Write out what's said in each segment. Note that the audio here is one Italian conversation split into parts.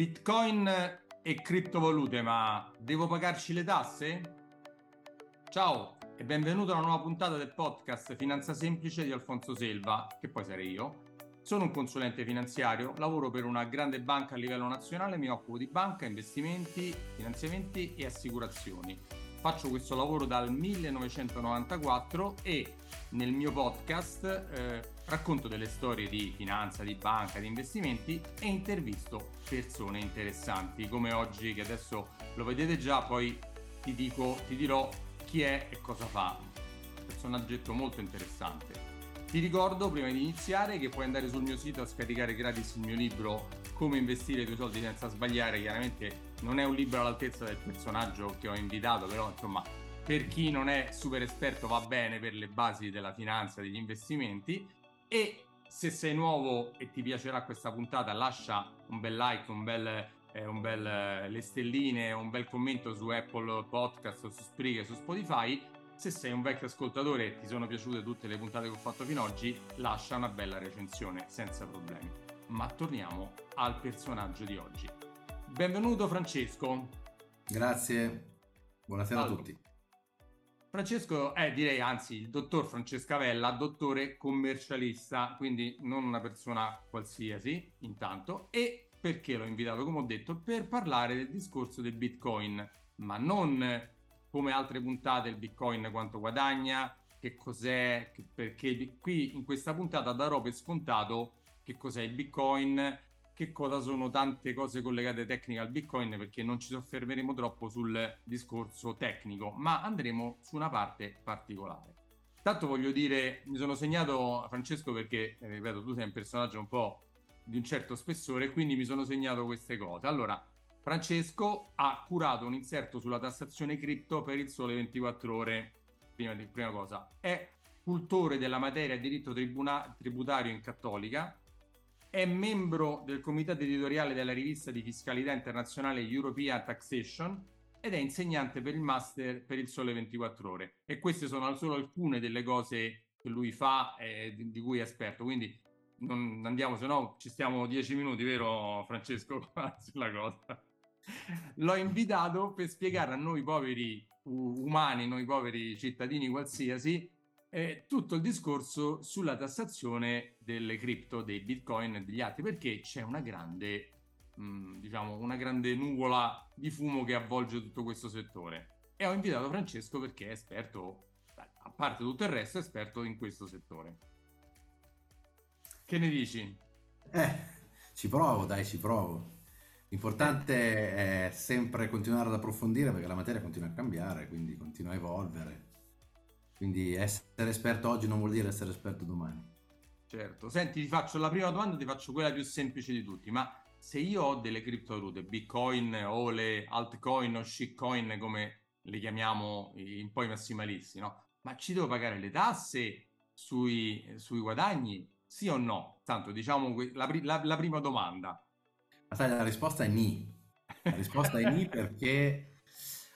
Bitcoin e criptovalute, ma devo pagarci le tasse? Ciao e benvenuto a una nuova puntata del podcast Finanza Semplice di Alfonso Selva, che poi sarei io. Sono un consulente finanziario, lavoro per una grande banca a livello nazionale, mi occupo di banca, investimenti, finanziamenti e assicurazioni. Faccio questo lavoro dal 1994 e nel mio podcast eh, racconto delle storie di finanza, di banca, di investimenti e intervisto persone interessanti come oggi che adesso lo vedete già, poi ti dico, ti dirò chi è e cosa fa. Personaggetto molto interessante. Ti ricordo prima di iniziare che puoi andare sul mio sito a scaricare gratis il mio libro Come investire i tuoi soldi senza sbagliare. Chiaramente non è un libro all'altezza del personaggio che ho invitato, però insomma per chi non è super esperto va bene per le basi della finanza, degli investimenti e se sei nuovo e ti piacerà questa puntata lascia un bel like, un bel, eh, un bel eh, le stelline, un bel commento su Apple Podcast, su Spreaker, su Spotify. Se sei un vecchio ascoltatore e ti sono piaciute tutte le puntate che ho fatto fino ad oggi, lascia una bella recensione senza problemi. Ma torniamo al personaggio di oggi. Benvenuto Francesco. Grazie, buonasera Salve. a tutti. Francesco è, direi, anzi, il dottor Francesca Vella, dottore commercialista, quindi non una persona qualsiasi, intanto, e perché l'ho invitato, come ho detto, per parlare del discorso del Bitcoin, ma non come altre puntate il Bitcoin quanto guadagna, che cos'è, perché qui in questa puntata darò per scontato che cos'è il Bitcoin, che cosa sono tante cose collegate tecniche al Bitcoin perché non ci soffermeremo troppo sul discorso tecnico, ma andremo su una parte particolare. Tanto voglio dire, mi sono segnato Francesco perché, eh, ripeto, tu sei un personaggio un po' di un certo spessore, quindi mi sono segnato queste cose. Allora, Francesco ha curato un inserto sulla tassazione cripto per il sole 24 ore. Prima di prima cosa, è cultore della materia diritto tribuna- tributario in cattolica, è membro del comitato editoriale della rivista di fiscalità internazionale European Taxation ed è insegnante per il master per il sole 24 ore. E queste sono solo alcune delle cose che lui fa e di cui è esperto. Quindi non andiamo, se no ci stiamo dieci minuti, vero Francesco, sulla cosa. L'ho invitato per spiegare a noi poveri umani, noi poveri cittadini qualsiasi, eh, tutto il discorso sulla tassazione delle cripto, dei bitcoin e degli altri, perché c'è una grande, mm, diciamo, una grande nuvola di fumo che avvolge tutto questo settore. E ho invitato Francesco perché è esperto, a parte tutto il resto, è esperto in questo settore. Che ne dici? Eh, ci provo, dai, ci provo. L'importante è sempre continuare ad approfondire perché la materia continua a cambiare, quindi continua a evolvere. Quindi essere esperto oggi non vuol dire essere esperto domani. Certo, senti, ti faccio la prima domanda, ti faccio quella più semplice di tutti, ma se io ho delle criptovalute, bitcoin o le altcoin o shitcoin come le chiamiamo un po' i massimalisti, no? Ma ci devo pagare le tasse sui, sui guadagni? Sì o no? Tanto diciamo la, la, la prima domanda. Ma sai, la risposta è ni. La risposta è ni perché...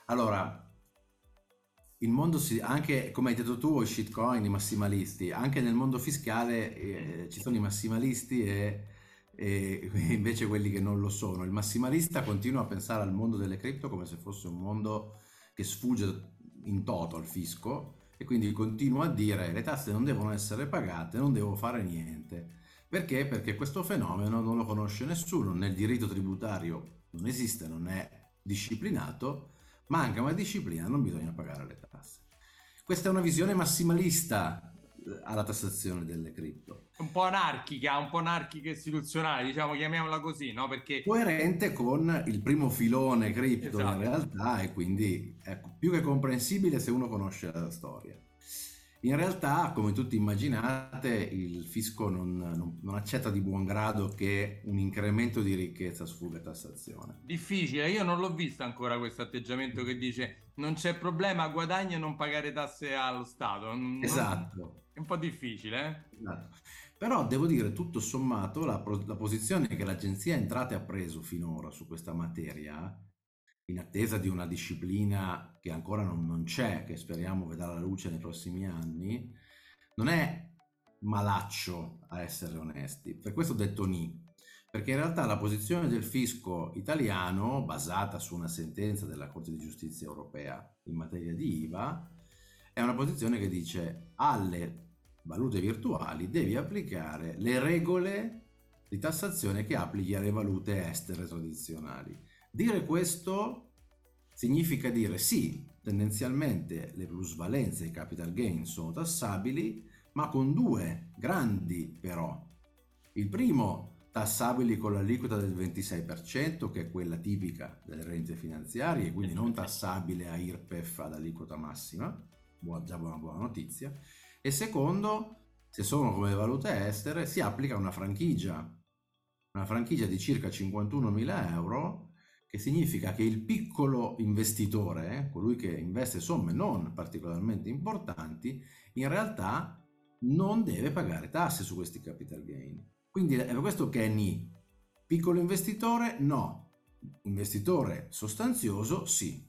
Allora, il mondo si, anche come hai detto tu, i shitcoin, i massimalisti, anche nel mondo fiscale eh, ci sono i massimalisti e, e, invece quelli che non lo sono. Il massimalista continua a pensare al mondo delle cripto come se fosse un mondo che sfugge in toto al fisco e quindi continua a dire le tasse non devono essere pagate, non devo fare niente. Perché? Perché questo fenomeno non lo conosce nessuno, nel diritto tributario non esiste, non è disciplinato manca una disciplina, non bisogna pagare le tasse. Questa è una visione massimalista eh, alla tassazione delle cripto. Un po' anarchica, un po' anarchica istituzionale, diciamo, chiamiamola così, no? Perché... Coerente con il primo filone cripto esatto. in realtà e quindi è ecco, più che comprensibile se uno conosce la storia. In realtà, come tutti immaginate, il fisco non, non, non, accetta di buon grado che un incremento di ricchezza sfugga tassazione. Difficile, io non l'ho visto ancora questo atteggiamento che dice non c'è problema, guadagna non pagare tasse allo Stato. Non, esatto. È un po' difficile, eh? Esatto. Però devo dire, tutto sommato, la, la posizione che l'Agenzia Entrate ha preso finora su questa materia in attesa di una disciplina che ancora non, non c'è, che speriamo vedrà la luce nei prossimi anni, non è malaccio a essere onesti. Per questo ho detto ni. perché in realtà la posizione del fisco italiano, basata su una sentenza della Corte di Giustizia europea in materia di IVA, è una posizione che dice alle valute virtuali devi applicare le regole di tassazione che applichi alle valute estere tradizionali. Dire questo significa dire sì, tendenzialmente le plusvalenze e i capital gain sono tassabili, ma con due grandi però. Il primo tassabili con l'aliquota del 26%, che è quella tipica delle rente finanziarie, quindi non tassabile a IRPEF ad aliquota massima, già una buona notizia, e secondo, se sono come valute estere, si applica una franchigia, una franchigia di circa 51.000 euro, che significa che il piccolo investitore, colui che investe somme non particolarmente importanti, in realtà non deve pagare tasse su questi capital gain. Quindi è questo che è NI. Piccolo investitore no. Investitore sostanzioso sì.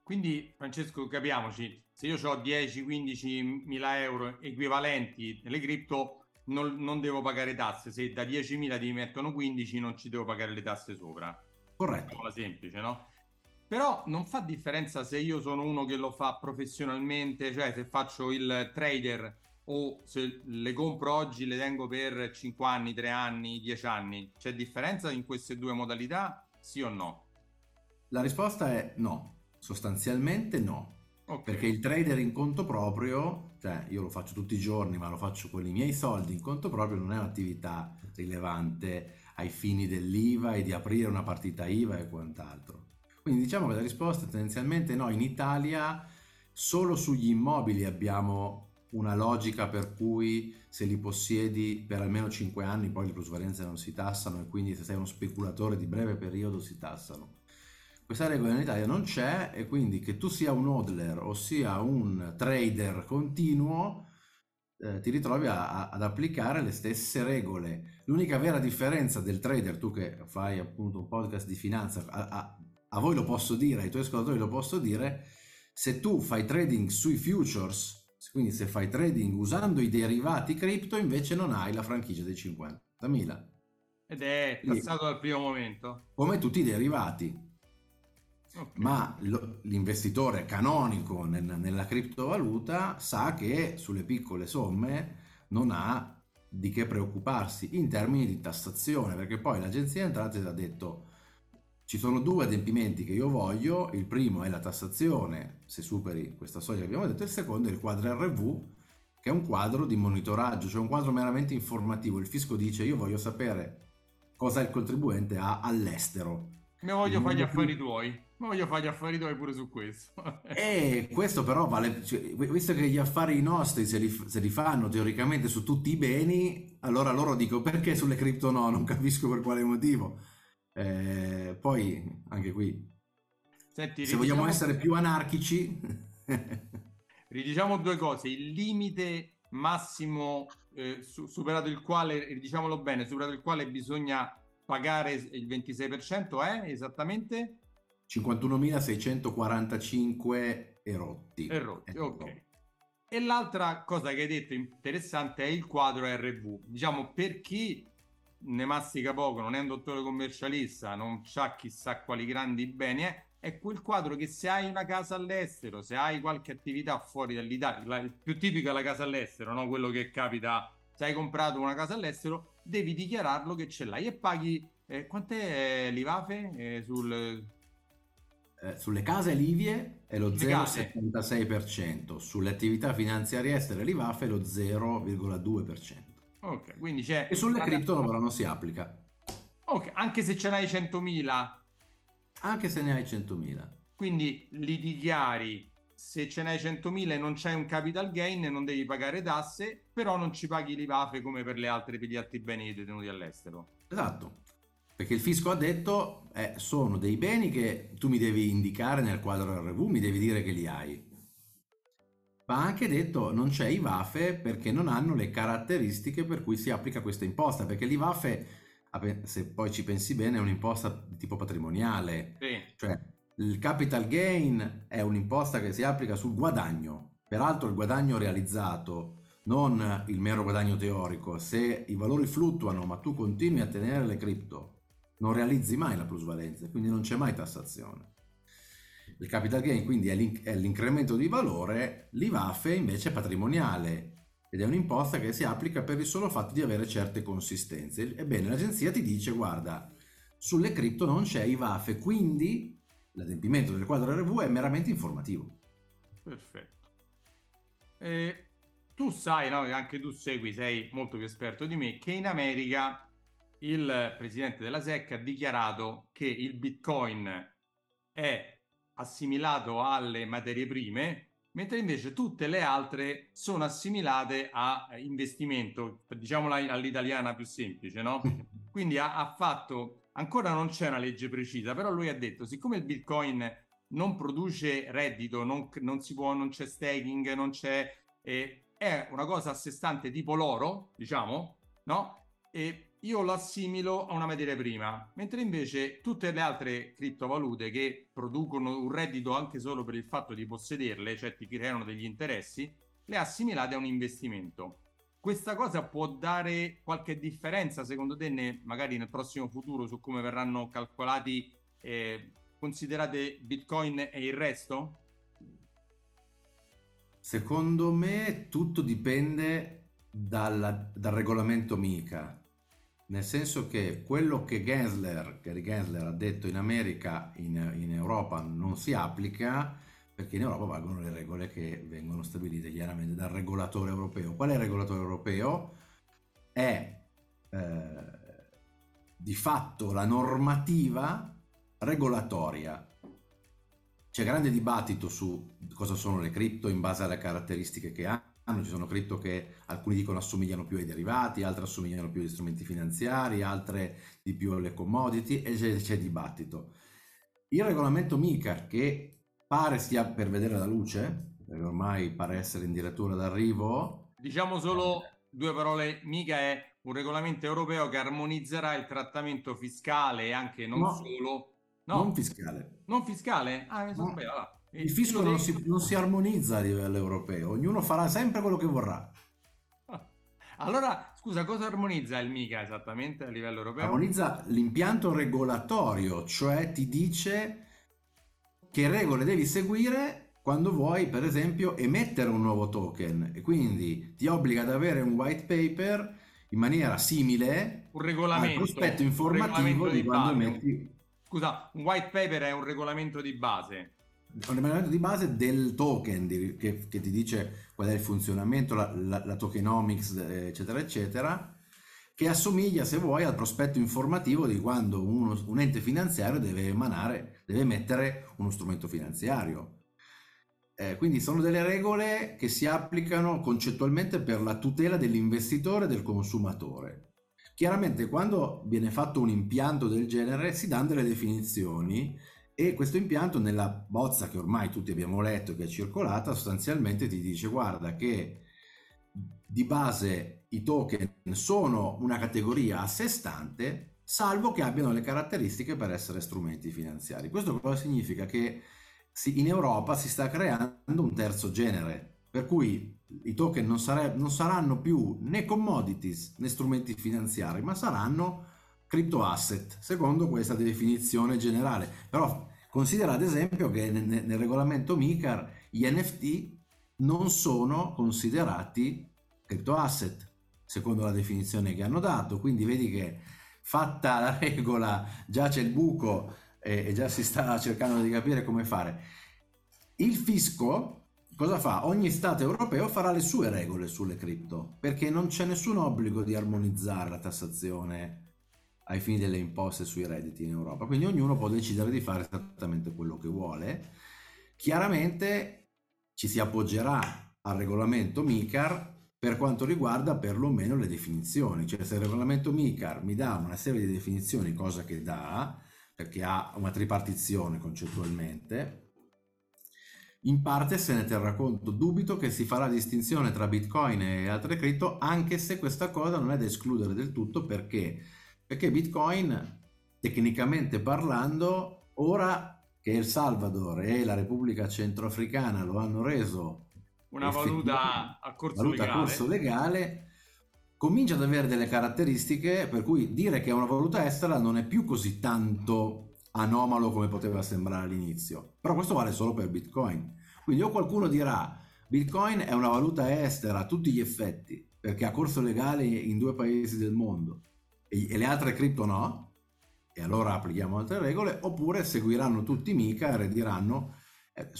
Quindi Francesco capiamoci, se io ho 10-15 mila euro equivalenti nelle cripto non, non, devo pagare tasse, se da 10.000 ti mettono 15 non ci devo pagare le tasse sopra. Corretto. È semplice, no? Però non fa differenza se io sono uno che lo fa professionalmente, cioè se faccio il trader o se le compro oggi le tengo per 5 anni, 3 anni, 10 anni. C'è differenza in queste due modalità? Sì o no? La risposta è no, sostanzialmente no. Okay. Perché il trader in conto proprio, cioè io lo faccio tutti i giorni, ma lo faccio con i miei soldi in conto proprio, non è un'attività rilevante ai fini dell'IVA e di aprire una partita IVA e quant'altro. Quindi diciamo che la risposta è tendenzialmente no. In Italia solo sugli immobili abbiamo una logica per cui se li possiedi per almeno 5 anni poi le plusvalenze non si tassano e quindi se sei uno speculatore di breve periodo si tassano. Questa regola in Italia non c'è e quindi che tu sia un hodler o sia un trader continuo eh, ti ritrovi a, a, ad applicare le stesse regole. L'unica vera differenza del trader, tu che fai appunto un podcast di finanza, a, a voi lo posso dire, ai tuoi ascoltatori lo posso dire, se tu fai trading sui futures quindi se fai trading usando i derivati cripto invece non hai la franchigia dei 50.000. Ed è tassato dal primo momento? Come tutti i derivati. Okay. Ma lo, l'investitore canonico nel, nella criptovaluta sa che sulle piccole somme non ha di che preoccuparsi in termini di tassazione, perché poi l'agenzia entrate ha detto ci sono due adempimenti che io voglio, il primo è la tassazione, se superi questa soglia che abbiamo detto, il secondo è il quadro RV, che è un quadro di monitoraggio, cioè un quadro meramente informativo. Il fisco dice io voglio sapere cosa il contribuente ha all'estero. Mi voglio fare gli affari tuoi. Voglio fare gli affari tuoi pure su questo. e questo però vale, cioè, visto che gli affari nostri se li, se li, fanno teoricamente su tutti i beni, allora loro dico perché sulle cripto no, non capisco per quale motivo. Eh, poi, anche qui, Senti, se vogliamo essere più anarchici... ridiciamo due cose. Il limite massimo eh, su- superato il quale, diciamolo bene, superato il quale bisogna pagare il 26% è esattamente? 51.645 erotti. Erotti, ecco. ok. E l'altra cosa che hai detto interessante è il quadro RV. Diciamo, per chi ne mastica poco, non è un dottore commercialista, non ha chissà quali grandi beni, eh, è quel quadro che se hai una casa all'estero, se hai qualche attività fuori dall'Italia, il più tipico è la casa all'estero, no? quello che capita, se hai comprato una casa all'estero, devi dichiararlo che ce l'hai e paghi, eh, quant'è l'IVAFE eh, sul... Eh, sulle case livie è lo 0,76%, sulle attività finanziarie estere l'IVAFE è lo 0,2%. Ok, quindi c'è... E sulle cripto però non si applica. Ok, anche se ce n'hai 100.000. Anche se ne hai 100.000. Quindi li dichiari, se ce n'hai 100.000 e non c'è un capital gain non devi pagare tasse, però non ci paghi l'IVAFE come per le altre, per gli altri beni detenuti all'estero. Esatto. Perché il fisco ha detto eh, sono dei beni che tu mi devi indicare nel quadro RV, mi devi dire che li hai ma ha anche detto non c'è IVAFE perché non hanno le caratteristiche per cui si applica questa imposta, perché l'IVAFE, se poi ci pensi bene, è un'imposta di tipo patrimoniale, sì. cioè il capital gain è un'imposta che si applica sul guadagno, peraltro il guadagno realizzato non il mero guadagno teorico. Se i valori fluttuano ma tu continui a tenere le cripto, non realizzi mai la plusvalenza, quindi non c'è mai tassazione. Il capital gain quindi è, l'in- è l'incremento di valore, invece è patrimoniale ed è un'imposta che si applica per il solo fatto di avere certe consistenze. Ebbene, l'agenzia ti dice guarda, sulle cripto non c'è IVAFE, quindi l'adempimento del quadro RV è meramente informativo. Perfetto. E tu sai, no, che anche tu segui, sei molto più esperto di me, che in America il presidente della SEC ha dichiarato che il Bitcoin è assimilato alle materie prime, mentre invece tutte le altre sono assimilate a investimento, diciamola all'italiana più semplice, no? Quindi ha, ha fatto, ancora non c'è una legge precisa, però lui ha detto, siccome il Bitcoin non produce reddito, non, non si può, non c'è staking, non c'è, eh, è una cosa a sé stante tipo l'oro, diciamo, no? E io lo assimilo a una materia prima, mentre invece tutte le altre criptovalute che producono un reddito anche solo per il fatto di possederle, cioè ti creano degli interessi, le assimilate a un investimento. Questa cosa può dare qualche differenza secondo te ne, magari nel prossimo futuro su come verranno calcolati, eh, considerate Bitcoin e il resto? Secondo me tutto dipende dalla, dal regolamento MICA nel senso che quello che Gensler, Gary Gensler ha detto in America, in, in, Europa non si applica perché in Europa valgono le regole che vengono stabilite chiaramente dal regolatore europeo. Qual è il regolatore europeo? È eh, di fatto la normativa regolatoria. C'è grande dibattito su cosa sono le cripto in base alle caratteristiche che hanno ci sono cripto che alcuni dicono assomigliano più ai derivati, altre assomigliano più agli strumenti finanziari, altre di più alle commodity e c'è, c'è dibattito. Il regolamento MICAR che pare stia per vedere la luce, perché ormai pare essere in direttura d'arrivo. Diciamo solo due parole, MICA è un regolamento europeo che armonizzerà il trattamento fiscale e anche non no, solo... No, non fiscale. Non fiscale? Ah, mi sono no. sbagliato. Il fisco non si, non si, armonizza a livello europeo, ognuno farà sempre quello che vorrà. Allora, scusa, cosa armonizza il MICA esattamente a livello europeo? Armonizza l'impianto regolatorio, cioè ti dice che regole devi seguire quando vuoi, per esempio, emettere un nuovo token e quindi ti obbliga ad avere un white paper in maniera simile un regolamento, al prospetto informativo di, di quando emetti. Scusa, un white paper è un regolamento di base un elemento di base del token di, che, che, ti dice qual è il funzionamento, la, la, la, tokenomics, eccetera, eccetera, che assomiglia, se vuoi, al prospetto informativo di quando uno, un ente finanziario deve emanare, deve emettere uno strumento finanziario. Eh, quindi sono delle regole che si applicano concettualmente per la tutela dell'investitore e del consumatore. Chiaramente quando viene fatto un impianto del genere si danno delle definizioni e questo impianto nella bozza che ormai tutti abbiamo letto che è circolata sostanzialmente ti dice guarda che di base i token sono una categoria a sé stante salvo che abbiano le caratteristiche per essere strumenti finanziari. Questo cosa significa? Che in Europa si sta creando un terzo genere, per cui i token non, sare- non saranno più né commodities né strumenti finanziari, ma saranno crypto asset, secondo questa definizione generale. Però considera ad esempio che nel, nel regolamento MICAR gli NFT non sono considerati crypto asset, secondo la definizione che hanno dato. Quindi vedi che fatta la regola già c'è il buco e, e già si sta cercando di capire come fare. Il fisco cosa fa? Ogni Stato europeo farà le sue regole sulle cripto, perché non c'è nessun obbligo di armonizzare la tassazione ai fini delle imposte sui redditi in Europa. Quindi ognuno può decidere di fare esattamente quello che vuole. Chiaramente ci si appoggerà al regolamento MICAR per quanto riguarda perlomeno le definizioni, cioè se il regolamento MICAR mi dà una serie di definizioni, cosa che dà, perché ha una tripartizione concettualmente, in parte se ne terrà conto. Dubito che si farà distinzione tra Bitcoin e altre cripto, anche se questa cosa non è da escludere del tutto perché perché Bitcoin, tecnicamente parlando, ora che El Salvador e la Repubblica Centroafricana lo hanno reso una valuta a corso valuta legale. Corso legale comincia ad avere delle caratteristiche per cui dire che è una valuta estera non è più così tanto anomalo come poteva sembrare all'inizio. Però questo vale solo per Bitcoin. Quindi o qualcuno dirà Bitcoin è una valuta estera a tutti gli effetti, perché ha corso legale in due paesi del mondo e, le altre cripto no, e allora applichiamo altre regole, oppure seguiranno tutti mica e diranno eh,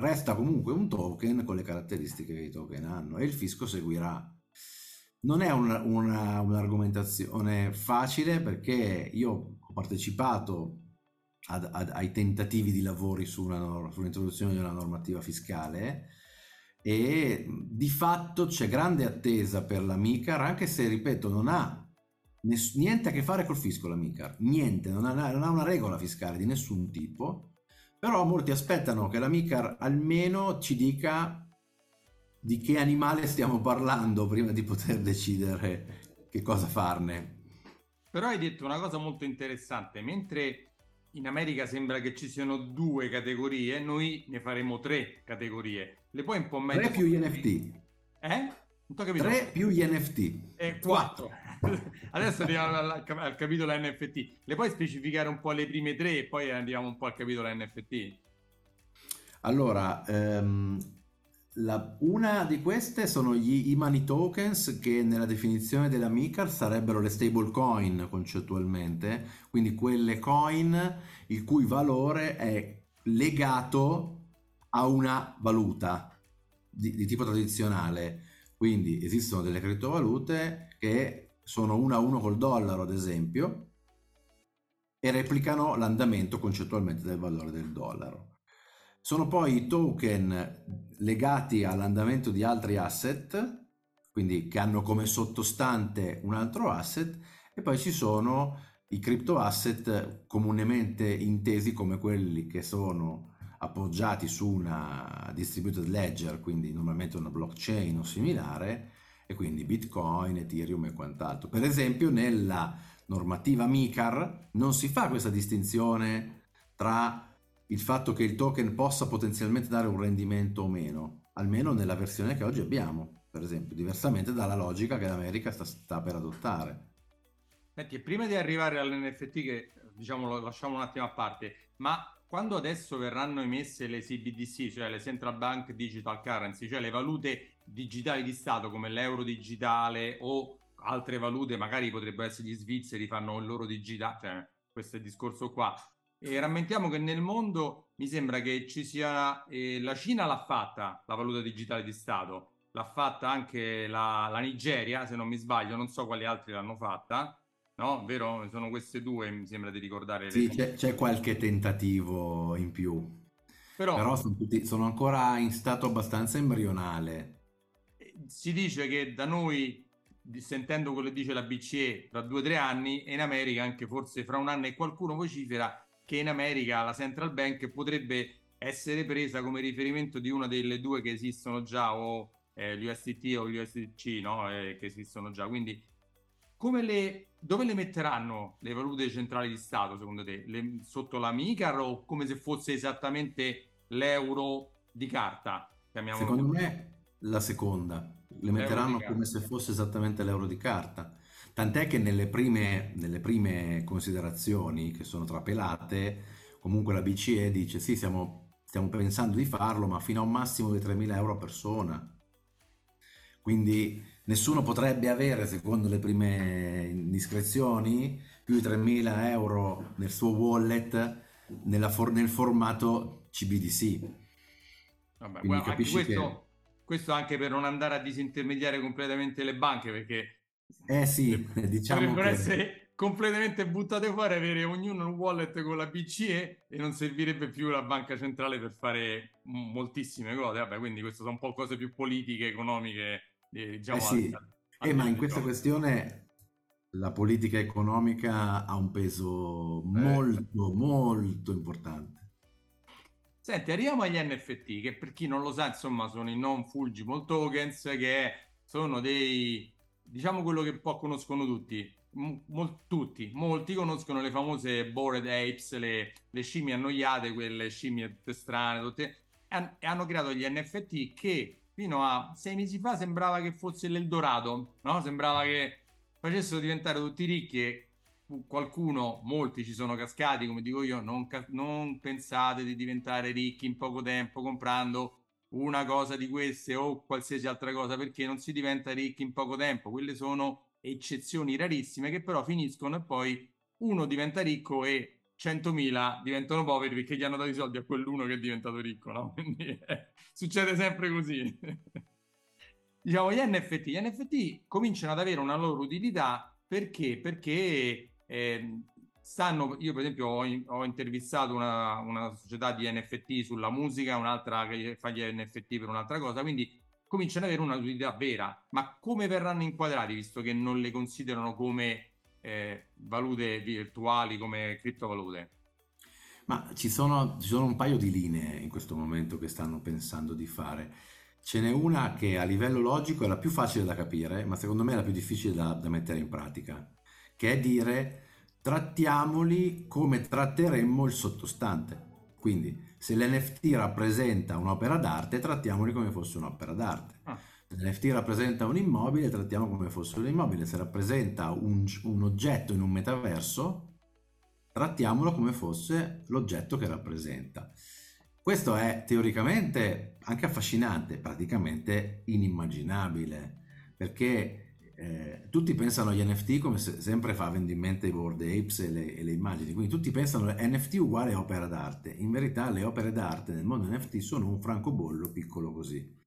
resta comunque un token con le caratteristiche che i token hanno e il fisco seguirà. Non è una, una, un'argomentazione facile perché io ho partecipato ad, ad, ai tentativi di lavori su una, sull'introduzione di una normativa fiscale e di fatto c'è grande attesa per la MICAR anche se ripeto non ha ness- niente a che fare col fisco la MICAR niente, non ha, non ha una regola fiscale di nessun tipo però molti aspettano che la MICAR almeno ci dica di che animale stiamo parlando prima di poter decidere che cosa farne. Però hai detto una cosa molto interessante, mentre in America sembra che ci siano due categorie, noi ne faremo tre categorie. Le puoi un po' meglio... Tre più gli NFT. Eh? Tre più gli NFT. E quattro. Adesso arriviamo al, al, capitolo NFT. Le puoi specificare un po' le prime tre e poi andiamo un po' al capitolo NFT? Allora, um, la, una di queste sono gli i money tokens che nella definizione della MICAR sarebbero le stable coin concettualmente, quindi quelle coin il cui valore è legato a una valuta di, di tipo tradizionale. Quindi esistono delle criptovalute che sono uno a uno col dollaro, ad esempio, e replicano l'andamento concettualmente del valore del dollaro. Sono poi i token legati all'andamento di altri asset, quindi che hanno come sottostante un altro asset, e poi ci sono i crypto asset comunemente intesi come quelli che sono appoggiati su una distributed ledger, quindi normalmente una blockchain o similare, e quindi Bitcoin, Ethereum e quant'altro. Per esempio nella normativa MICAR non si fa questa distinzione tra il fatto che il token possa potenzialmente dare un rendimento o meno, almeno nella versione che oggi abbiamo, per esempio, diversamente dalla logica che l'America sta, sta per adottare. Senti, prima di arrivare all'NFT, che diciamo lo lasciamo un attimo a parte, ma quando adesso verranno emesse le CBDC, cioè le Central Bank Digital Currency, cioè le valute digitali di Stato come l'euro digitale o altre valute, magari potrebbero essere gli svizzeri, fanno il loro digitale, cioè questo è il discorso qua, e rammentiamo che nel mondo mi sembra che ci sia, eh, la Cina l'ha fatta, la valuta digitale di Stato, l'ha fatta anche la, la, Nigeria, se non mi sbaglio, non so quali altri l'hanno fatta, no? Vero? Sono queste due, mi sembra di ricordare. Sì, c'è, c'è, qualche tentativo in più, però, però sono, tutti, sono ancora in stato abbastanza embrionale. Si dice che da noi sentendo quello che dice la BCE tra due o tre anni e in America anche forse fra un anno e qualcuno vocifera che in America la central bank potrebbe essere presa come riferimento di una delle due che esistono già o eh, l'USDT o l'USDC no? eh, che esistono già quindi come le, dove le metteranno le valute centrali di Stato secondo te? Le, sotto la MICAR o come se fosse esattamente l'euro di carta? Secondo me la seconda, le metteranno come se fosse esattamente l'euro di carta. Tant'è che nelle prime, nelle prime considerazioni che sono trapelate, comunque la BCE dice sì, siamo, stiamo pensando di farlo, ma fino a un massimo di 3.000 euro a persona. Quindi nessuno potrebbe avere, secondo le prime indiscrezioni, più di 3.000 euro nel suo wallet for- nel formato CBDC. Vabbè, guarda, capisci questo, che... questo anche per non andare a disintermediare completamente le banche, perché eh sì, diciamo Dovrebbero che... essere completamente buttate fuori, avere ognuno un wallet con la BCE e non servirebbe più la banca centrale per fare moltissime cose. Vabbè, quindi queste sono un po' cose più politiche, economiche, eh, diciamo. Eh sì, al, al eh, ma in questa questione la politica economica ha un peso eh. molto, molto importante. Senti, arriviamo agli NFT, che per chi non lo sa, insomma, sono i non fungible tokens, che sono dei diciamo quello che un po' conoscono tutti. Mol, tutti, molti conoscono le famose bored apes, le, le scimmie annoiate, quelle scimmie strane, tutte, e, e hanno creato gli NFT che fino a sei mesi fa sembrava che fosse l'Eldorado, no? Sembrava che facessero diventare tutti ricchi e qualcuno, molti ci sono cascati, come dico io, non, non pensate di diventare ricchi in poco tempo comprando una cosa di queste o qualsiasi altra cosa perché non si diventa ricchi in poco tempo. Quelle sono eccezioni rarissime che però finiscono e poi uno diventa ricco e 100.000 diventano poveri perché gli hanno dato i soldi a quell'uno che è diventato ricco, no? Quindi eh, succede sempre così. diciamo, gli NFT, gli NFT cominciano ad avere una loro utilità perché? Perché eh, stanno, io per esempio ho, ho intervistato una, una, società di NFT sulla musica, un'altra che fa gli NFT per un'altra cosa, quindi cominciano ad avere una utilità vera, ma come verranno inquadrati visto che non le considerano come eh, valute virtuali, come criptovalute? Ma ci sono, ci sono un paio di linee in questo momento che stanno pensando di fare. Ce n'è una che a livello logico è la più facile da capire, ma secondo me è la più difficile da, da mettere in pratica, che è dire trattiamoli come tratteremmo il sottostante. Quindi se l'NFT rappresenta un'opera d'arte, trattiamoli come fosse un'opera d'arte. Ah. Se l'NFT rappresenta un immobile, trattiamo come fosse un immobile. Se rappresenta un, un oggetto in un metaverso, trattiamolo come fosse l'oggetto che rappresenta. Questo è teoricamente anche affascinante, praticamente inimmaginabile, perché eh, tutti pensano agli NFT come se, sempre fa in mente i board apes e le, e le, immagini, quindi tutti pensano NFT uguale opera d'arte. In verità le opere d'arte nel mondo NFT sono un francobollo piccolo così.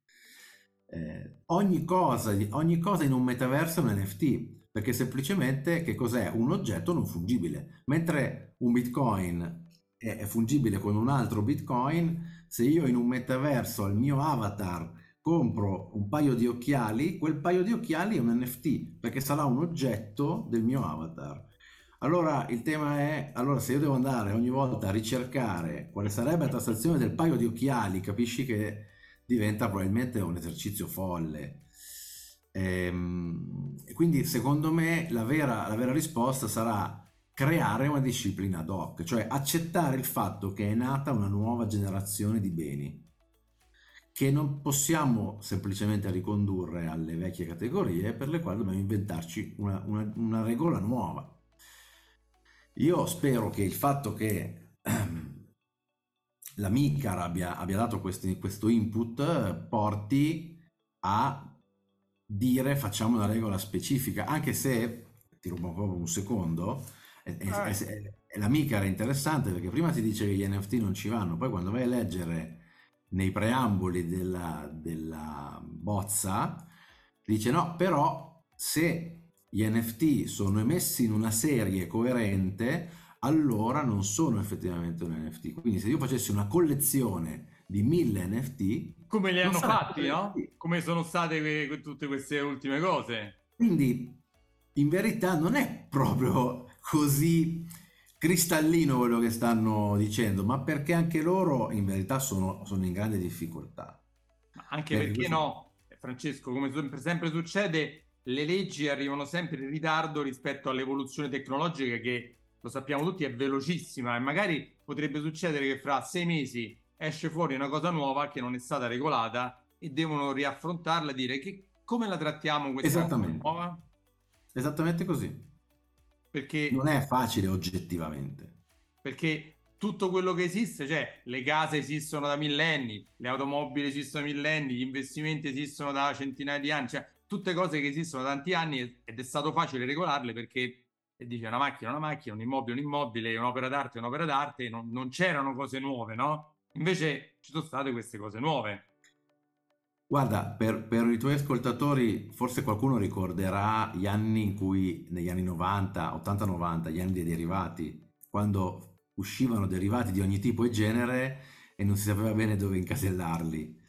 Eh, ogni, cosa, ogni cosa in un metaverso è un NFT, perché semplicemente che cos'è? Un oggetto non fungibile. Mentre un bitcoin è, è fungibile con un altro bitcoin, se io in un metaverso al mio avatar compro un paio di occhiali, quel paio di occhiali è un NFT perché sarà un oggetto del mio avatar. Allora il tema è, allora se io devo andare ogni volta a ricercare quale sarebbe la tassazione del paio di occhiali, capisci che diventa probabilmente un esercizio folle. Ehm, e, quindi secondo me la vera, la vera risposta sarà creare una disciplina ad hoc, cioè accettare il fatto che è nata una nuova generazione di beni che non possiamo semplicemente ricondurre alle vecchie categorie per le quali dobbiamo inventarci una, una, una regola nuova. Io spero che il fatto che ehm, la MICAR abbia, abbia dato questi, questo input porti a dire facciamo una regola specifica, anche se, ti rubo proprio un secondo, è, è, è, la MICAR è interessante perché prima ti dice che gli NFT non ci vanno, poi quando vai a leggere nei preamboli della, della bozza, dice no, però se gli NFT sono emessi in una serie coerente, allora non sono effettivamente un NFT. Quindi se io facessi una collezione di mille NFT... Come li hanno fatti, no? Come sono state que- tutte queste ultime cose. Quindi in verità non è proprio così cristallino quello che stanno dicendo, ma perché anche loro in verità sono, sono in grande difficoltà. Ma anche perché, perché no, Francesco, come sempre, sempre succede, le leggi arrivano sempre in ritardo rispetto all'evoluzione tecnologica che, lo sappiamo tutti, è velocissima e magari potrebbe succedere che fra sei mesi esce fuori una cosa nuova che non è stata regolata e devono riaffrontarla e dire che come la trattiamo questa Esattamente. nuova? Esattamente così. Perché non è facile oggettivamente. Perché tutto quello che esiste, cioè le case esistono da millenni, le automobili esistono da millenni, gli investimenti esistono da centinaia di anni, cioè tutte cose che esistono da tanti anni ed è stato facile regolarle perché dice una macchina una macchina, un immobile un immobile, un'opera d'arte un'opera d'arte, non, non c'erano cose nuove, no? Invece ci sono state queste cose nuove. Guarda, per, per, i tuoi ascoltatori, forse qualcuno ricorderà gli anni in cui, negli anni 90, 80-90, gli anni dei derivati, quando uscivano derivati di ogni tipo e genere e non si sapeva bene dove incasellarli.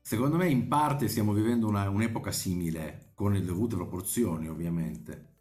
Secondo me in parte stiamo vivendo una, un'epoca simile, con le dovute proporzioni ovviamente.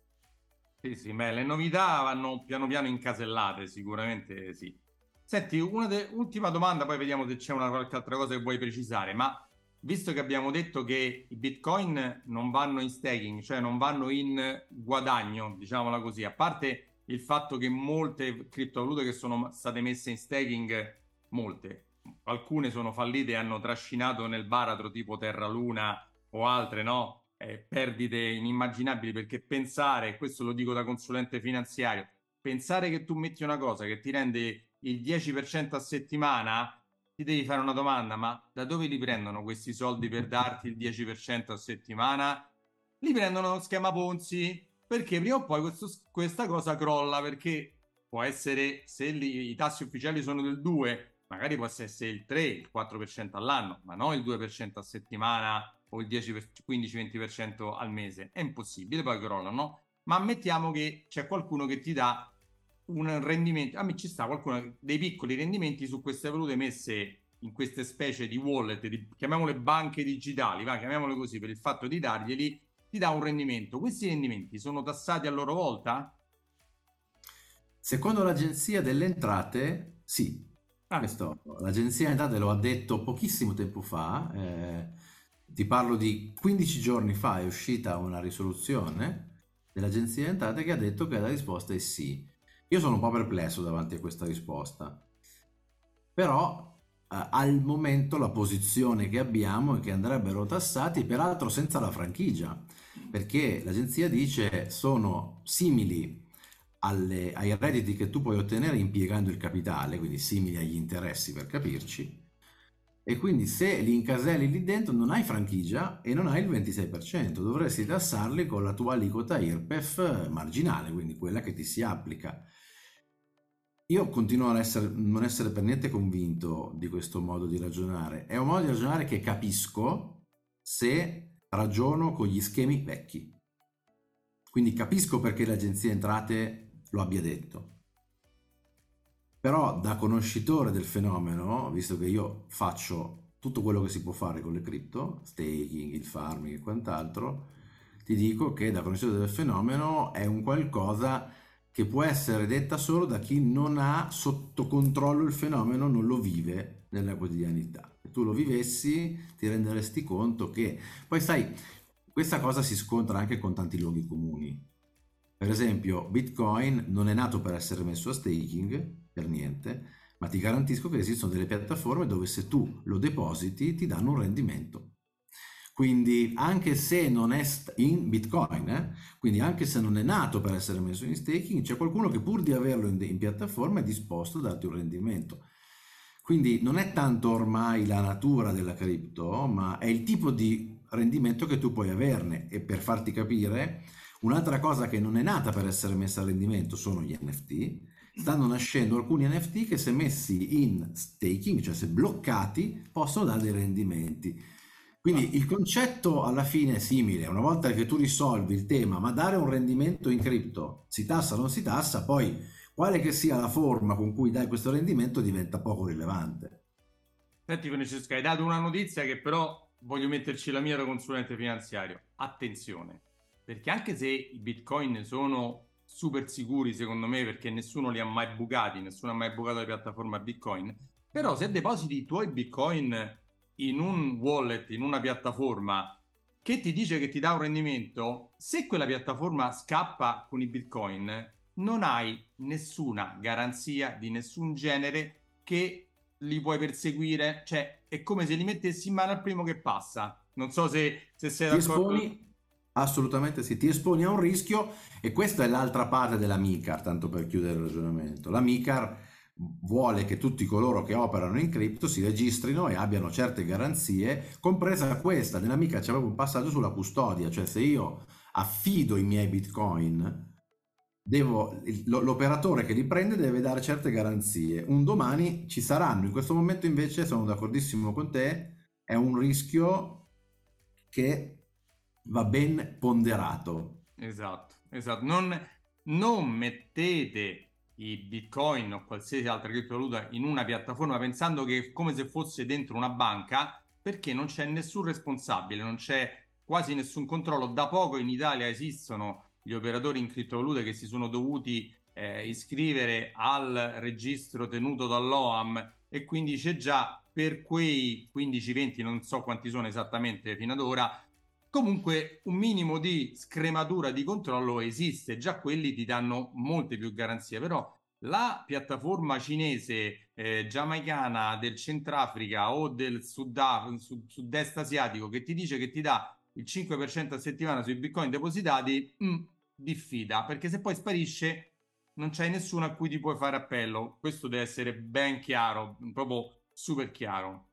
Sì, sì, beh, le novità vanno piano piano incasellate, sicuramente sì. Senti, una de- domanda, poi vediamo se c'è una qualche altra cosa che vuoi precisare, ma visto che abbiamo detto che i bitcoin non vanno in staking, cioè non vanno in guadagno, diciamola così, a parte il fatto che molte criptovalute che sono state messe in staking, molte, alcune sono fallite e hanno trascinato nel baratro tipo Terra Luna o altre, no? Eh, perdite inimmaginabili perché pensare, questo lo dico da consulente finanziario, pensare che tu metti una cosa che ti rende il 10% a settimana, ti devi fare una domanda, ma da dove li prendono questi soldi per darti il 10% a settimana? Li prendono schema Ponzi, perché prima o poi questo, questa cosa crolla, perché può essere, se li, i tassi ufficiali sono del 2, magari può essere il 3, il 4% all'anno, ma non il 2% a settimana o il 15-20% al mese. È impossibile, poi crollano. Ma ammettiamo che c'è qualcuno che ti dà un rendimento, a me ci sta qualcuno dei piccoli rendimenti su queste valute messe in queste specie di wallet, di, chiamiamole banche digitali, va, chiamiamole così per il fatto di darglieli, ti dà un rendimento. Questi rendimenti sono tassati a loro volta? Secondo l'Agenzia delle Entrate, sì. Ah. Questo, l'Agenzia delle Entrate lo ha detto pochissimo tempo fa, eh, ti parlo di 15 giorni fa è uscita una risoluzione dell'Agenzia delle Entrate che ha detto che la risposta è sì. Io sono un po' perplesso davanti a questa risposta, però eh, al momento la posizione che abbiamo è che andrebbero tassati, peraltro senza la franchigia, perché l'agenzia dice sono simili alle, ai redditi che tu puoi ottenere impiegando il capitale, quindi simili agli interessi per capirci, e quindi se li incaselli lì dentro non hai franchigia e non hai il 26%, dovresti tassarli con la tua aliquota IRPEF marginale, quindi quella che ti si applica. Io continuo a essere, non essere per niente convinto di questo modo di ragionare. È un modo di ragionare che capisco se ragiono con gli schemi vecchi. Quindi capisco perché l'agenzia entrate lo abbia detto. Però da conoscitore del fenomeno, visto che io faccio tutto quello che si può fare con le cripto, staking, il farming e quant'altro, ti dico che da conoscitore del fenomeno è un qualcosa che può essere detta solo da chi non ha sotto controllo il fenomeno, non lo vive nella quotidianità. Se tu lo vivessi ti renderesti conto che... Poi sai, questa cosa si scontra anche con tanti luoghi comuni. Per esempio, Bitcoin non è nato per essere messo a staking, per niente, ma ti garantisco che esistono delle piattaforme dove se tu lo depositi ti danno un rendimento. Quindi anche se non è in Bitcoin, eh? quindi anche se non è nato per essere messo in staking, c'è qualcuno che pur di averlo in, in piattaforma è disposto a darti un rendimento. Quindi non è tanto ormai la natura della cripto, ma è il tipo di rendimento che tu puoi averne. E per farti capire, un'altra cosa che non è nata per essere messa a rendimento sono gli NFT. Stanno nascendo alcuni NFT che se messi in staking, cioè se bloccati, possono dare dei rendimenti. Quindi il concetto alla fine è simile, una volta che tu risolvi il tema, ma dare un rendimento in cripto, si tassa o non si tassa, poi quale che sia la forma con cui dai questo rendimento diventa poco rilevante. Senti Francesco, hai dato una notizia che però voglio metterci la mia da consulente finanziario. Attenzione, perché anche se i bitcoin sono super sicuri secondo me perché nessuno li ha mai bucati, nessuno ha mai bucato la piattaforma bitcoin, però se depositi i tuoi bitcoin in un wallet, in una piattaforma che ti dice che ti dà un rendimento, se quella piattaforma scappa con i bitcoin, non hai nessuna garanzia di nessun genere che li puoi perseguire, cioè è come se li mettessi in mano al primo che passa. Non so se, se sei ti d'accordo. Esponi, assolutamente sì, ti esponi a un rischio e questa è l'altra parte della MICAR, tanto per chiudere il ragionamento. La MICAR vuole che tutti coloro che operano in cripto si registrino e abbiano certe garanzie, compresa questa. Nell'amica c'è proprio un passaggio sulla custodia, cioè se io affido i miei bitcoin, devo, l'operatore che li prende deve dare certe garanzie. Un domani ci saranno, in questo momento invece sono d'accordissimo con te, è un rischio che va ben ponderato. Esatto, esatto. Non, non mettete i bitcoin o qualsiasi altra criptovaluta in una piattaforma pensando che come se fosse dentro una banca perché non c'è nessun responsabile, non c'è quasi nessun controllo. Da poco in Italia esistono gli operatori in criptovalute che si sono dovuti eh, iscrivere al registro tenuto dall'OAM e quindi c'è già per quei 15-20, non so quanti sono esattamente fino ad ora, comunque un minimo di scrematura di controllo esiste, già quelli ti danno molte più garanzie, però la piattaforma cinese, eh, giamaicana del Centrafrica o del Sud- Sud- sud-est asiatico che ti dice che ti dà il 5% a settimana sui bitcoin depositati, mh, mm, diffida, perché se poi sparisce non c'è nessuno a cui ti puoi fare appello. Questo deve essere ben chiaro, proprio super chiaro.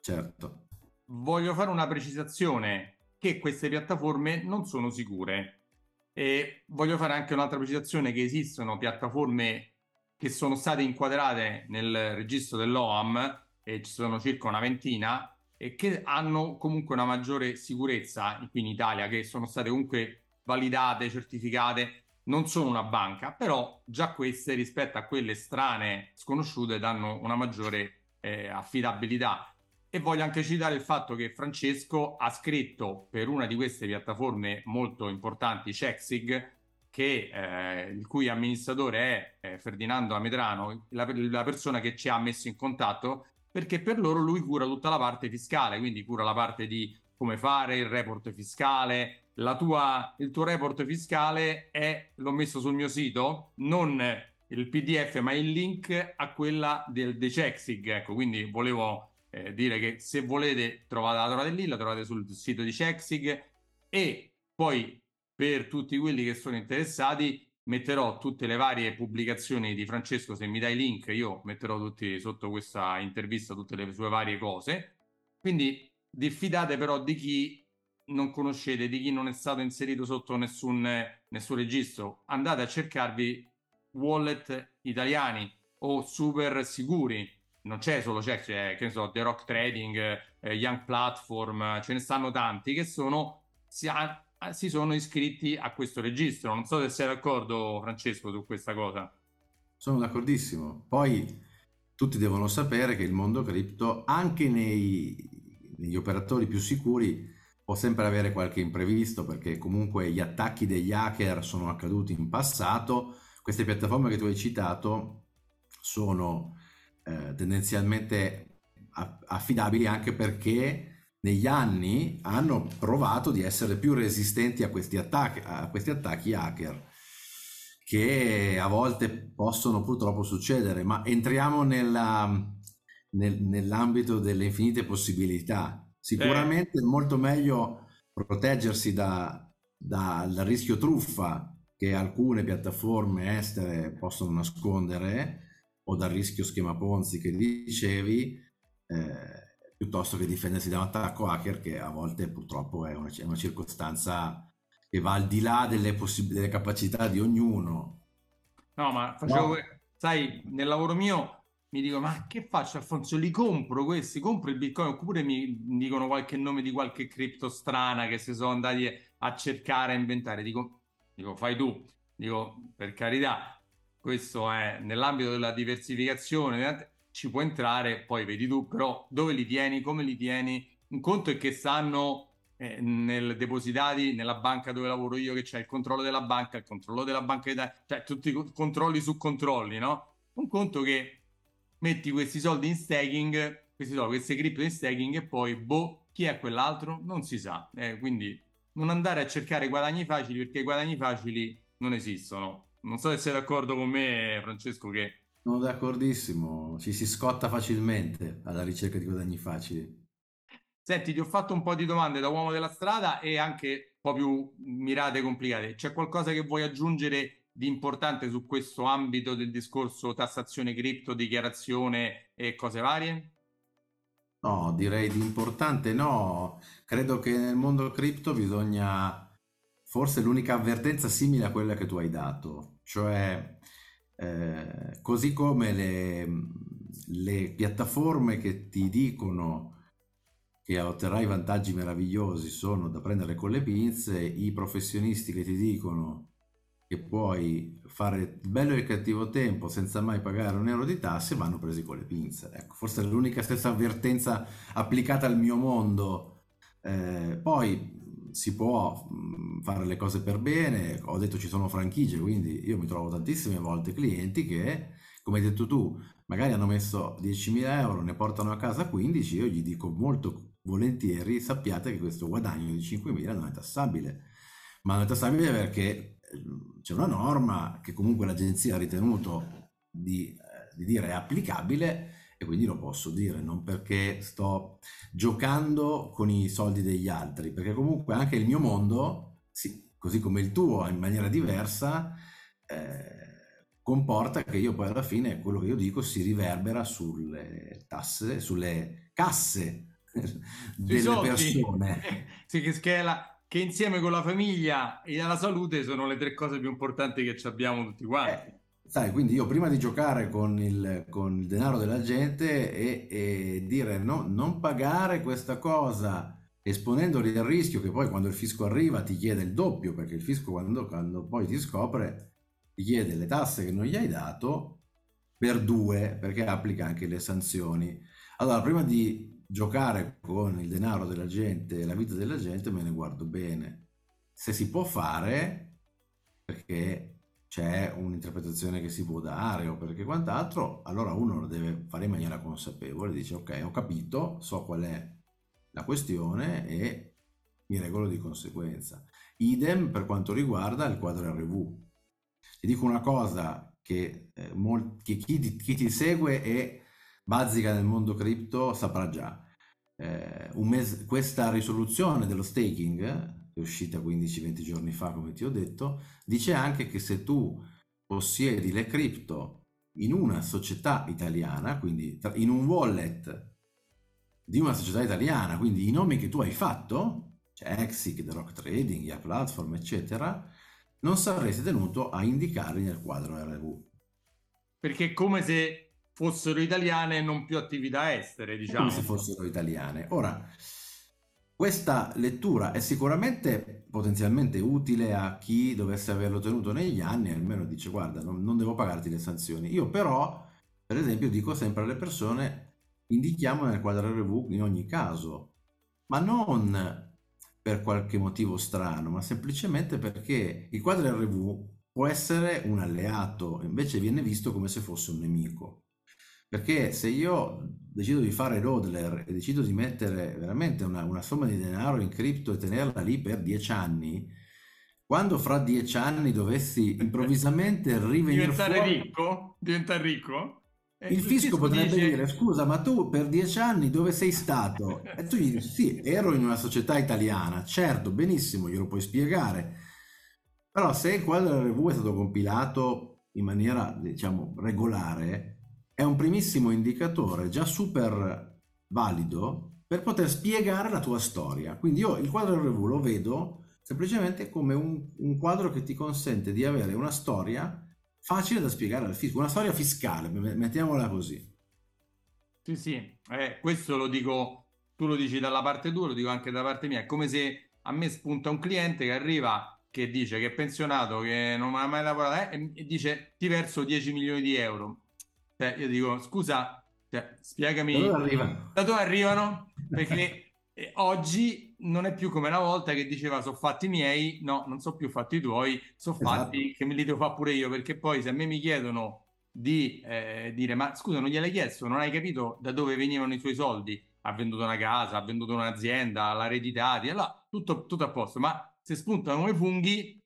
Certo. Voglio fare una precisazione che queste piattaforme non sono sicure. E voglio fare anche un'altra precisazione che esistono piattaforme che sono state inquadrate nel registro dell'OAM e ci sono circa una ventina e che hanno comunque una maggiore sicurezza qui in Italia, che sono state comunque validate, certificate, non sono una banca, però già queste rispetto a quelle strane, sconosciute, danno una maggiore eh, affidabilità. E voglio anche citare il fatto che Francesco ha scritto per una di queste piattaforme molto importanti, Chexig, che, eh, il cui amministratore è eh, Ferdinando Amedrano, la, la, persona che ci ha messo in contatto, perché per loro lui cura tutta la parte fiscale, quindi cura la parte di come fare il report fiscale. Tua, il tuo report fiscale è, l'ho messo sul mio sito, non il PDF, ma il link a quella del Decexig. Ecco, quindi volevo eh, dire che se volete trovate, la trovate lì, la trovate sul sito di Chexig e poi per tutti quelli che sono interessati metterò tutte le varie pubblicazioni di Francesco, se mi dai link io metterò tutti sotto questa intervista tutte le sue varie cose. Quindi diffidate però di chi non conoscete, di chi non è stato inserito sotto nessun, nessun registro. Andate a cercarvi wallet italiani o super sicuri. Non c'è solo c'è, c'è che ne so, The Rock Trading, eh, Young Platform, ce ne stanno tanti che sono si, ha, si sono iscritti a questo registro. Non so se sei d'accordo, Francesco, su questa cosa. Sono d'accordissimo. Poi tutti devono sapere che il mondo cripto, anche nei, negli operatori più sicuri, può sempre avere qualche imprevisto perché comunque gli attacchi degli hacker sono accaduti in passato. Queste piattaforme che tu hai citato sono eh, tendenzialmente affidabili anche perché negli anni hanno provato di essere più resistenti a questi attacchi, a questi attacchi hacker che a volte possono purtroppo succedere, ma entriamo nella, nel, nell'ambito delle infinite possibilità. Sicuramente è molto meglio proteggersi da, da, dal rischio truffa che alcune piattaforme estere possono nascondere o dal rischio schema Ponzi che dicevi. Eh, piuttosto che difendersi da un attacco hacker che a volte purtroppo è una, è una circostanza che va al di là delle, possib- delle capacità di ognuno. No, ma facevo, no. sai, nel lavoro mio mi dico, ma che faccio Alfonso? Li compro questi, compro il bitcoin oppure mi dicono qualche nome di qualche cripto strana che si sono andati a cercare, a inventare. Dico, dico fai tu. Dico, per carità, questo è nell'ambito della diversificazione ci può entrare, poi vedi tu, però dove li tieni, come li tieni. Un conto è che stanno eh, nel depositati nella banca dove lavoro io, che c'è il controllo della banca, il controllo della banca d'Italia, cioè tutti i controlli su controlli, no? Un conto che metti questi soldi in staking, questi soldi, queste cripto in staking e poi, boh, chi è quell'altro? Non si sa. Eh, quindi non andare a cercare guadagni facili perché i guadagni facili non esistono. Non so se sei d'accordo con me, Francesco, che sono d'accordissimo, ci si scotta facilmente alla ricerca di guadagni facili. Senti, ti ho fatto un po' di domande da uomo della strada e anche un po' più mirate e complicate. C'è qualcosa che vuoi aggiungere di importante su questo ambito del discorso tassazione cripto, dichiarazione e cose varie? No, direi di importante no. Credo che nel mondo cripto bisogna, forse l'unica avvertenza simile a quella che tu hai dato, cioè eh, così come le, le piattaforme che ti dicono che otterrai vantaggi meravigliosi sono da prendere con le pinze, i professionisti che ti dicono che puoi fare bello e cattivo tempo senza mai pagare un euro di tasse vanno presi con le pinze. Ecco, forse è l'unica stessa avvertenza applicata al mio mondo. Eh, poi si può fare le cose per bene, ho detto ci sono franchigie, quindi io mi trovo tantissime volte clienti che, come hai detto tu, magari hanno messo 10.000 euro, ne portano a casa 15, io gli dico molto volentieri, sappiate che questo guadagno di 5.000 non è tassabile, ma non è tassabile perché c'è una norma che comunque l'agenzia ha ritenuto di, eh, di dire applicabile e quindi lo posso dire, non perché sto giocando con i soldi degli altri, perché comunque anche il mio mondo, sì, così come il tuo in maniera diversa, eh, comporta che io poi alla fine quello che io dico si riverbera sulle tasse, sulle casse delle soldi. persone. sì, che, la, che, insieme con la famiglia e la salute sono le tre cose più importanti che abbiamo tutti quanti. Eh, sai, quindi io prima di giocare con il, con il denaro della gente e, e dire no, non pagare questa cosa esponendoli al rischio che poi quando il fisco arriva ti chiede il doppio, perché il fisco quando, quando poi ti scopre ti chiede le tasse che non gli hai dato per due, perché applica anche le sanzioni. Allora, prima di giocare con il denaro della gente e la vita della gente, me ne guardo bene. Se si può fare, perché c'è un'interpretazione che si può dare o perché quant'altro, allora uno lo deve fare in maniera consapevole, dice ok, ho capito, so qual è la questione e mi regolo di conseguenza. Idem per quanto riguarda il quadro RV. Ti dico una cosa che, eh, mol- che chi, ti, chi, ti, segue e bazzica nel mondo cripto saprà già. Eh, mes- questa risoluzione dello staking, è uscita 15-20 giorni fa, come ti ho detto, dice anche che se tu possiedi le cripto in una società italiana, quindi in un wallet di una società italiana, quindi i nomi che tu hai fatto, cioè Exic, The Rock Trading, IA Platform, eccetera, non saresti tenuto a indicarli nel quadro RV. Perché è come se fossero italiane e non più attività estere, diciamo. Come se fossero italiane. Ora, questa lettura è sicuramente potenzialmente utile a chi dovesse averlo tenuto negli anni, almeno dice guarda, non, non devo pagarti le sanzioni. Io però, per esempio, dico sempre alle persone, indichiamo nel quadro RV in ogni caso, ma non per qualche motivo strano, ma semplicemente perché il quadro RV può essere un alleato, invece viene visto come se fosse un nemico. Perché se io decido di fare Rodler e decido di mettere veramente una, una somma di denaro in cripto e tenerla lì per dieci anni, quando fra dieci anni dovessi improvvisamente rivenire diventare fuori... ricco, diventare ricco, il, fisco potrebbe dice... dire scusa ma tu per dieci anni dove sei stato? E tu gli dici sì ero in una società italiana certo benissimo glielo puoi spiegare. Però se il quadro RV è stato compilato in maniera diciamo regolare è un primissimo indicatore già super valido per poter spiegare la tua storia quindi io il quadro RV lo vedo semplicemente come un, un quadro che ti consente di avere una storia facile da spiegare al fisco, una storia fiscale, mettiamola così. Sì, sì, eh, questo lo dico, tu lo dici dalla parte tua, lo dico anche da parte mia, è come se a me spunta un cliente che arriva, che dice che è pensionato, che non ha mai lavorato eh, e dice ti verso 10 milioni di euro. Cioè, io dico, scusa, cioè, spiegami da dove arrivano? Da dove arrivano? Perché oggi non è più come una volta che diceva sono fatti miei, no, non sono più fatti tuoi, sono esatto. fatti che me li devo fare pure io, perché poi se a me mi chiedono di eh, dire ma scusa non gliel'hai chiesto, non hai capito da dove venivano i suoi soldi, ha venduto una casa, ha venduto un'azienda, l'ha ereditati, allora tutto, tutto a posto, ma se spuntano come funghi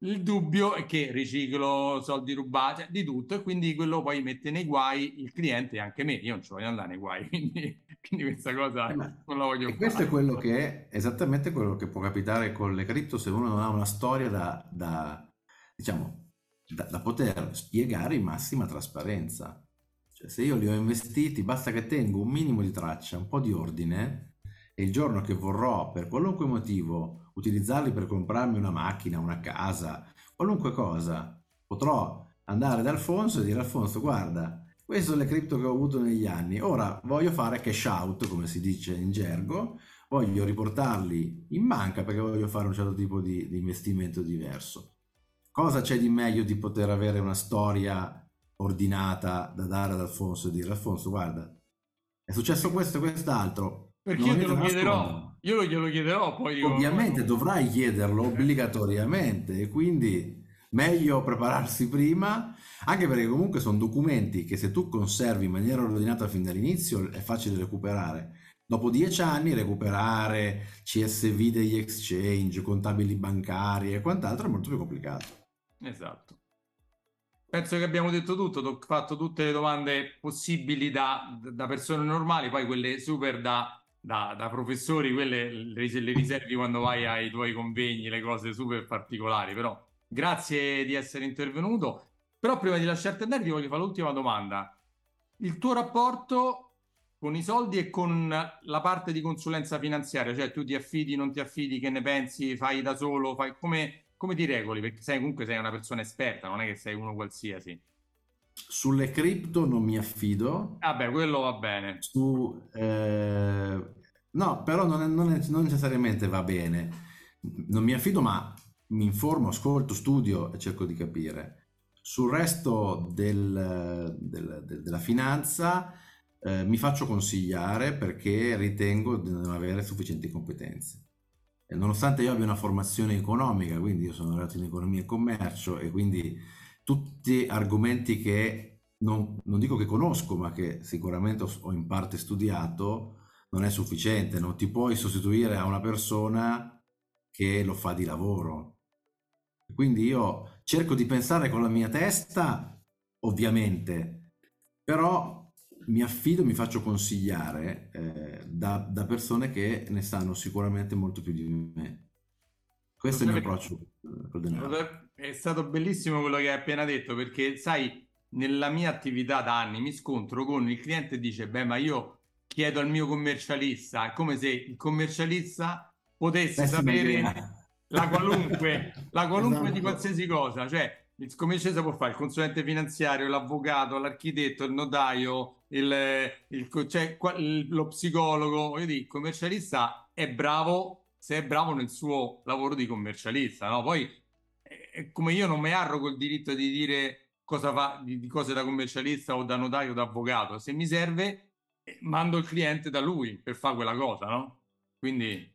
il dubbio è che riciclo soldi rubati, di tutto, e quindi quello poi mette nei guai il cliente e anche me. Io non ci voglio andare nei guai, quindi, quindi questa cosa eh, non la voglio fare. Questo è quello che è esattamente quello che può capitare con le cripto se uno non ha una storia da, da diciamo, da, da, poter spiegare in massima trasparenza. Cioè, se io li ho investiti, basta che tengo un minimo di traccia, un po' di ordine, e il giorno che vorrò, per qualunque motivo, utilizzarli per comprarmi una macchina, una casa, qualunque cosa, potrò andare da Alfonso e dire Alfonso guarda, queste sono le cripto che ho avuto negli anni, ora voglio fare cash out, come si dice in gergo, voglio riportarli in banca perché voglio fare un certo tipo di, di investimento diverso. Cosa c'è di meglio di poter avere una storia ordinata da dare ad Alfonso e dire Alfonso guarda, è successo questo e quest'altro. Perché io te lo chiederò, io glielo chiederò poi. Ovviamente io... dovrai chiederlo obbligatoriamente e quindi meglio prepararsi prima, anche perché comunque sono documenti che se tu conservi in maniera ordinata fin dall'inizio è facile recuperare. Dopo dieci anni recuperare CSV degli exchange, contabili bancari e quant'altro è molto più complicato. Esatto. penso che abbiamo detto tutto, ho fatto tutte le domande possibili da, da persone normali, poi quelle super da, da, da professori, quelle le, le, riservi quando vai ai tuoi convegni, le cose super particolari, però grazie di essere intervenuto. Però prima di lasciarti andare ti voglio fare l'ultima domanda. Il tuo rapporto con i soldi e con la parte di consulenza finanziaria, cioè tu ti affidi, non ti affidi, che ne pensi, fai da solo, fai come come ti regoli? Perché sei, comunque sei una persona esperta, non è che sei uno qualsiasi. Sulle cripto non mi affido. Vabbè, quello va bene. Su, eh, no, però non, è, non, è, non, necessariamente va bene. Non mi affido, ma mi informo, ascolto, studio e cerco di capire. Sul resto del, del, del, della finanza eh, mi faccio consigliare perché ritengo di non avere sufficienti competenze nonostante io abbia una formazione economica, quindi io sono laureato in economia e commercio e quindi tutti argomenti che non, non, dico che conosco, ma che sicuramente ho in parte studiato, non è sufficiente, non ti puoi sostituire a una persona che lo fa di lavoro. Quindi io cerco di pensare con la mia testa, ovviamente, però mi affido, mi faccio consigliare eh, da, da, persone che ne sanno sicuramente molto più di me. Questo è il mio approccio col denaro. È stato bellissimo quello che hai appena detto perché, sai, nella mia attività da anni mi scontro con il cliente e dice, beh, ma io chiedo al mio commercialista, è come se il commercialista potesse Beh, sapere la qualunque, la qualunque esatto. di qualsiasi cosa, cioè il commercialista può fare il consulente finanziario, l'avvocato, l'architetto, il notaio, il, il, cioè, lo psicologo. Voglio dire, il commercialista è bravo se è bravo nel suo lavoro di commercialista, no? Poi, eh, come io non mi arrogo il diritto di dire cosa fa, di, di cose da commercialista o da notaio o da avvocato, se mi serve, eh, mando il cliente da lui per fare quella cosa, no? Quindi...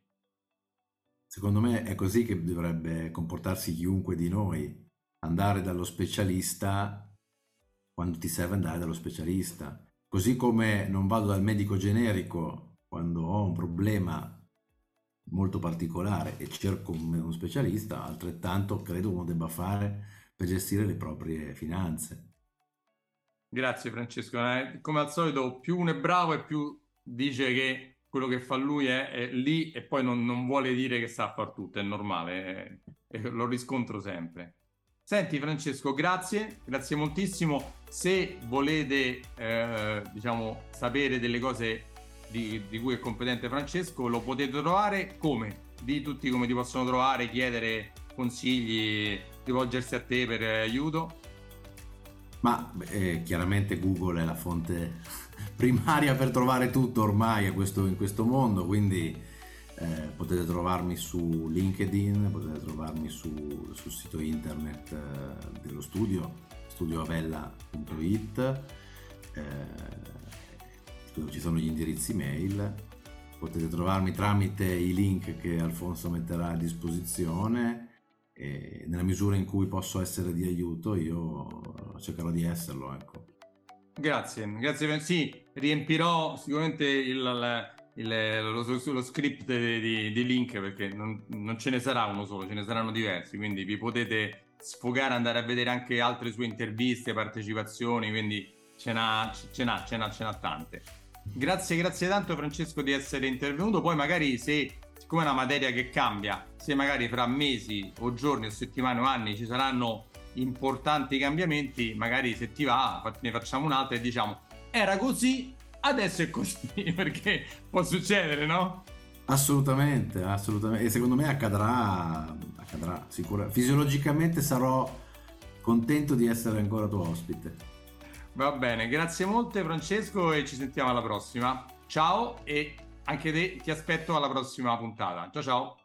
Secondo me è così che dovrebbe comportarsi chiunque di noi andare dallo specialista quando ti serve andare dallo specialista. Così come non vado dal medico generico quando ho un problema molto particolare e cerco uno specialista, altrettanto credo uno debba fare per gestire le proprie finanze. Grazie Francesco, eh, come al solito più uno è bravo e più dice che quello che fa lui è, è lì e poi non, non, vuole dire che sa far tutto, è normale, è, è, lo riscontro sempre. Senti Francesco, grazie, grazie moltissimo. Se volete eh, diciamo, sapere delle cose di, di, cui è competente Francesco, lo potete trovare come? Di tutti come ti possono trovare, chiedere consigli, rivolgersi a te per aiuto? Ma eh, chiaramente Google è la fonte primaria per trovare tutto ormai questo, in questo mondo, quindi eh, potete trovarmi su LinkedIn, potete trovarmi su, sul sito internet eh, dello studio, studioavella.it, eh, ci sono gli indirizzi mail. Potete trovarmi tramite i link che Alfonso metterà a disposizione e nella misura in cui posso essere di aiuto io cercherò di esserlo. Ecco. Grazie, grazie. Sì, riempirò sicuramente il, il, lo, lo, script di, di, link perché non, non, ce ne sarà uno solo, ce ne saranno diversi, quindi vi potete sfogare, andare a vedere anche altre sue interviste, partecipazioni, quindi ce n'ha, ce n'ha, ce n'ha, ce n'ha tante. Grazie, grazie tanto Francesco di essere intervenuto, poi magari se, siccome è una materia che cambia, se magari fra mesi o giorni o settimane o anni ci saranno importanti cambiamenti, magari se ti va ne facciamo un'altra e diciamo era così adesso è così, perché può succedere, no? Assolutamente, assolutamente. E secondo me accadrà, accadrà sicuramente. Fisiologicamente sarò contento di essere ancora tuo ospite. Va bene, grazie molte Francesco e ci sentiamo alla prossima. Ciao e anche te ti aspetto alla prossima puntata. Ciao ciao.